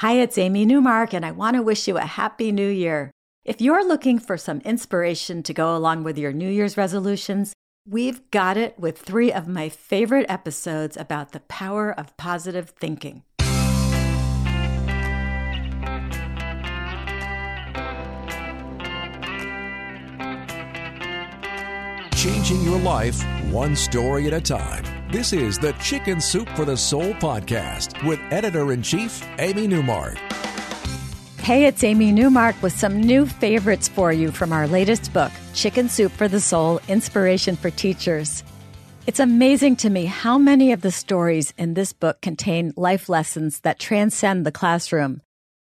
Hi, it's Amy Newmark, and I want to wish you a happy new year. If you're looking for some inspiration to go along with your New Year's resolutions, we've got it with three of my favorite episodes about the power of positive thinking. Changing your life one story at a time. This is the Chicken Soup for the Soul podcast with editor in chief, Amy Newmark. Hey, it's Amy Newmark with some new favorites for you from our latest book, Chicken Soup for the Soul Inspiration for Teachers. It's amazing to me how many of the stories in this book contain life lessons that transcend the classroom.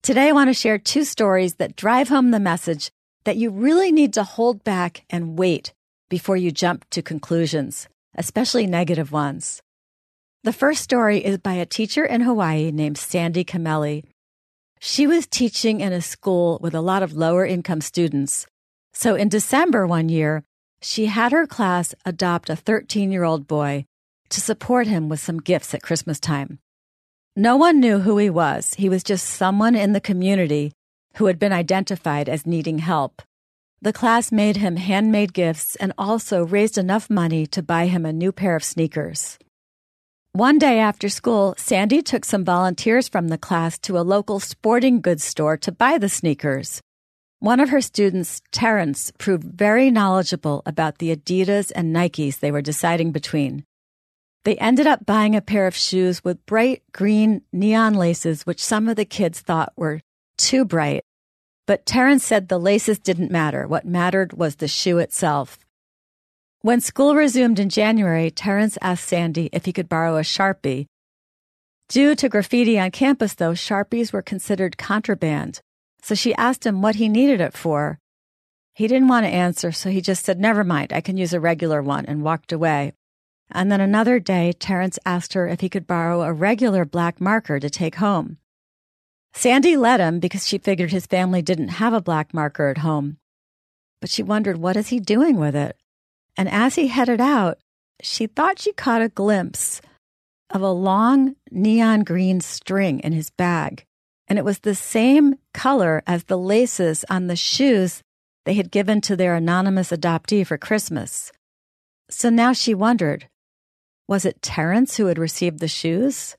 Today, I want to share two stories that drive home the message that you really need to hold back and wait before you jump to conclusions especially negative ones. The first story is by a teacher in Hawaii named Sandy Camelli. She was teaching in a school with a lot of lower income students. So in December one year, she had her class adopt a 13 year old boy to support him with some gifts at Christmas time. No one knew who he was. He was just someone in the community who had been identified as needing help. The class made him handmade gifts and also raised enough money to buy him a new pair of sneakers. One day after school, Sandy took some volunteers from the class to a local sporting goods store to buy the sneakers. One of her students, Terrence, proved very knowledgeable about the Adidas and Nikes they were deciding between. They ended up buying a pair of shoes with bright green neon laces, which some of the kids thought were too bright but Terrence said the laces didn't matter. What mattered was the shoe itself. When school resumed in January, Terrence asked Sandy if he could borrow a Sharpie. Due to graffiti on campus, though, Sharpies were considered contraband. So she asked him what he needed it for. He didn't want to answer, so he just said, Never mind, I can use a regular one, and walked away. And then another day, Terrence asked her if he could borrow a regular black marker to take home. Sandy let him because she figured his family didn't have a black marker at home. But she wondered, what is he doing with it? And as he headed out, she thought she caught a glimpse of a long neon green string in his bag. And it was the same color as the laces on the shoes they had given to their anonymous adoptee for Christmas. So now she wondered was it Terrence who had received the shoes?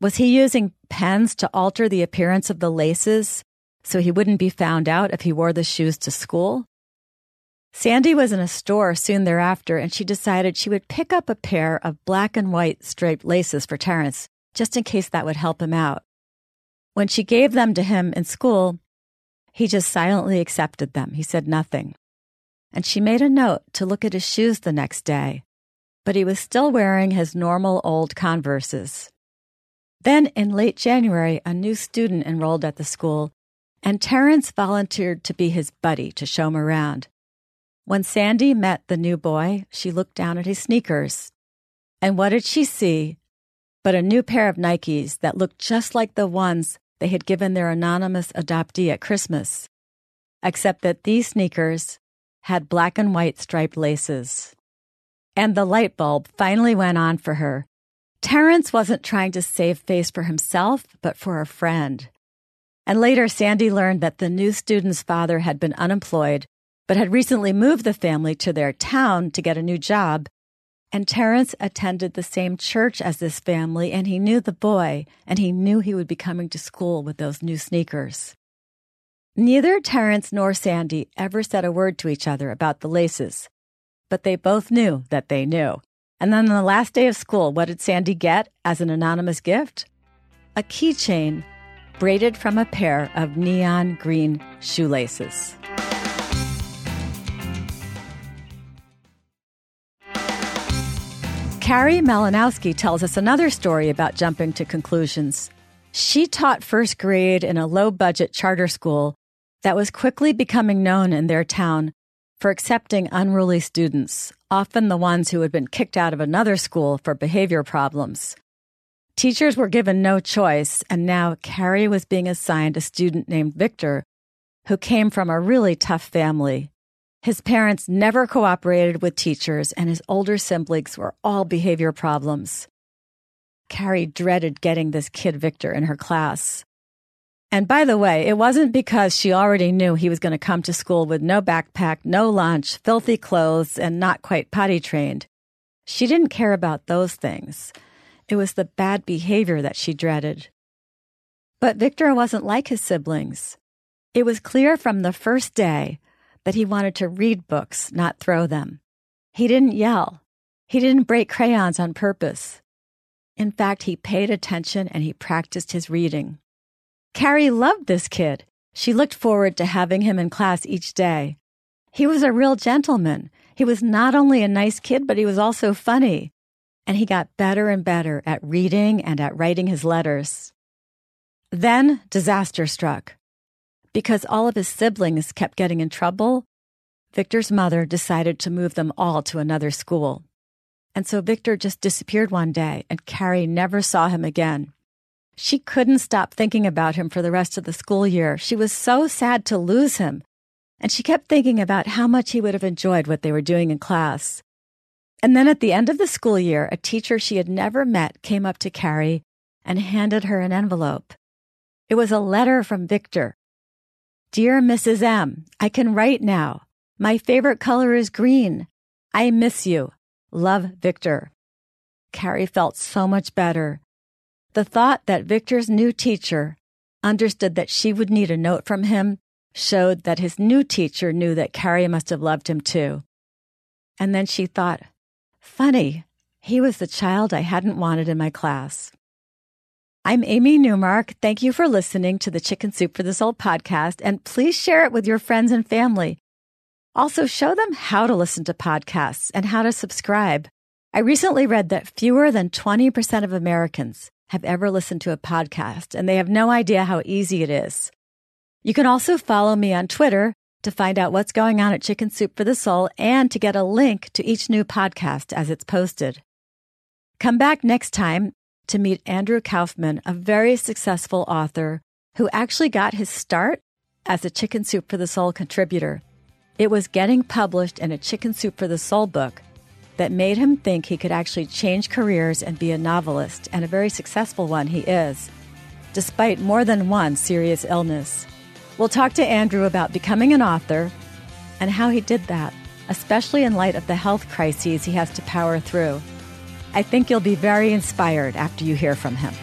Was he using pens to alter the appearance of the laces so he wouldn't be found out if he wore the shoes to school? Sandy was in a store soon thereafter, and she decided she would pick up a pair of black and white striped laces for Terrence, just in case that would help him out. When she gave them to him in school, he just silently accepted them. He said nothing. And she made a note to look at his shoes the next day, but he was still wearing his normal old Converses. Then in late January, a new student enrolled at the school, and Terrence volunteered to be his buddy to show him around. When Sandy met the new boy, she looked down at his sneakers. And what did she see but a new pair of Nikes that looked just like the ones they had given their anonymous adoptee at Christmas, except that these sneakers had black and white striped laces. And the light bulb finally went on for her Terrence wasn't trying to save face for himself, but for a friend. And later, Sandy learned that the new student's father had been unemployed, but had recently moved the family to their town to get a new job. And Terrence attended the same church as this family, and he knew the boy, and he knew he would be coming to school with those new sneakers. Neither Terrence nor Sandy ever said a word to each other about the laces, but they both knew that they knew. And then on the last day of school, what did Sandy get as an anonymous gift? A keychain braided from a pair of neon green shoelaces. Carrie Malinowski tells us another story about jumping to conclusions. She taught first grade in a low budget charter school that was quickly becoming known in their town for accepting unruly students, often the ones who had been kicked out of another school for behavior problems. Teachers were given no choice, and now Carrie was being assigned a student named Victor, who came from a really tough family. His parents never cooperated with teachers, and his older siblings were all behavior problems. Carrie dreaded getting this kid Victor in her class. And by the way, it wasn't because she already knew he was going to come to school with no backpack, no lunch, filthy clothes, and not quite potty trained. She didn't care about those things. It was the bad behavior that she dreaded. But Victor wasn't like his siblings. It was clear from the first day that he wanted to read books, not throw them. He didn't yell. He didn't break crayons on purpose. In fact, he paid attention and he practiced his reading. Carrie loved this kid. She looked forward to having him in class each day. He was a real gentleman. He was not only a nice kid, but he was also funny. And he got better and better at reading and at writing his letters. Then disaster struck. Because all of his siblings kept getting in trouble, Victor's mother decided to move them all to another school. And so Victor just disappeared one day, and Carrie never saw him again. She couldn't stop thinking about him for the rest of the school year. She was so sad to lose him. And she kept thinking about how much he would have enjoyed what they were doing in class. And then at the end of the school year, a teacher she had never met came up to Carrie and handed her an envelope. It was a letter from Victor. Dear Mrs. M, I can write now. My favorite color is green. I miss you. Love, Victor. Carrie felt so much better. The thought that Victor's new teacher understood that she would need a note from him showed that his new teacher knew that Carrie must have loved him too. And then she thought, funny, he was the child I hadn't wanted in my class. I'm Amy Newmark. Thank you for listening to the Chicken Soup for the Soul podcast, and please share it with your friends and family. Also, show them how to listen to podcasts and how to subscribe. I recently read that fewer than 20% of Americans have ever listened to a podcast, and they have no idea how easy it is. You can also follow me on Twitter to find out what's going on at Chicken Soup for the Soul and to get a link to each new podcast as it's posted. Come back next time to meet Andrew Kaufman, a very successful author who actually got his start as a Chicken Soup for the Soul contributor. It was getting published in a Chicken Soup for the Soul book that made him think he could actually change careers and be a novelist, and a very successful one he is, despite more than one serious illness. We'll talk to Andrew about becoming an author and how he did that, especially in light of the health crises he has to power through. I think you'll be very inspired after you hear from him.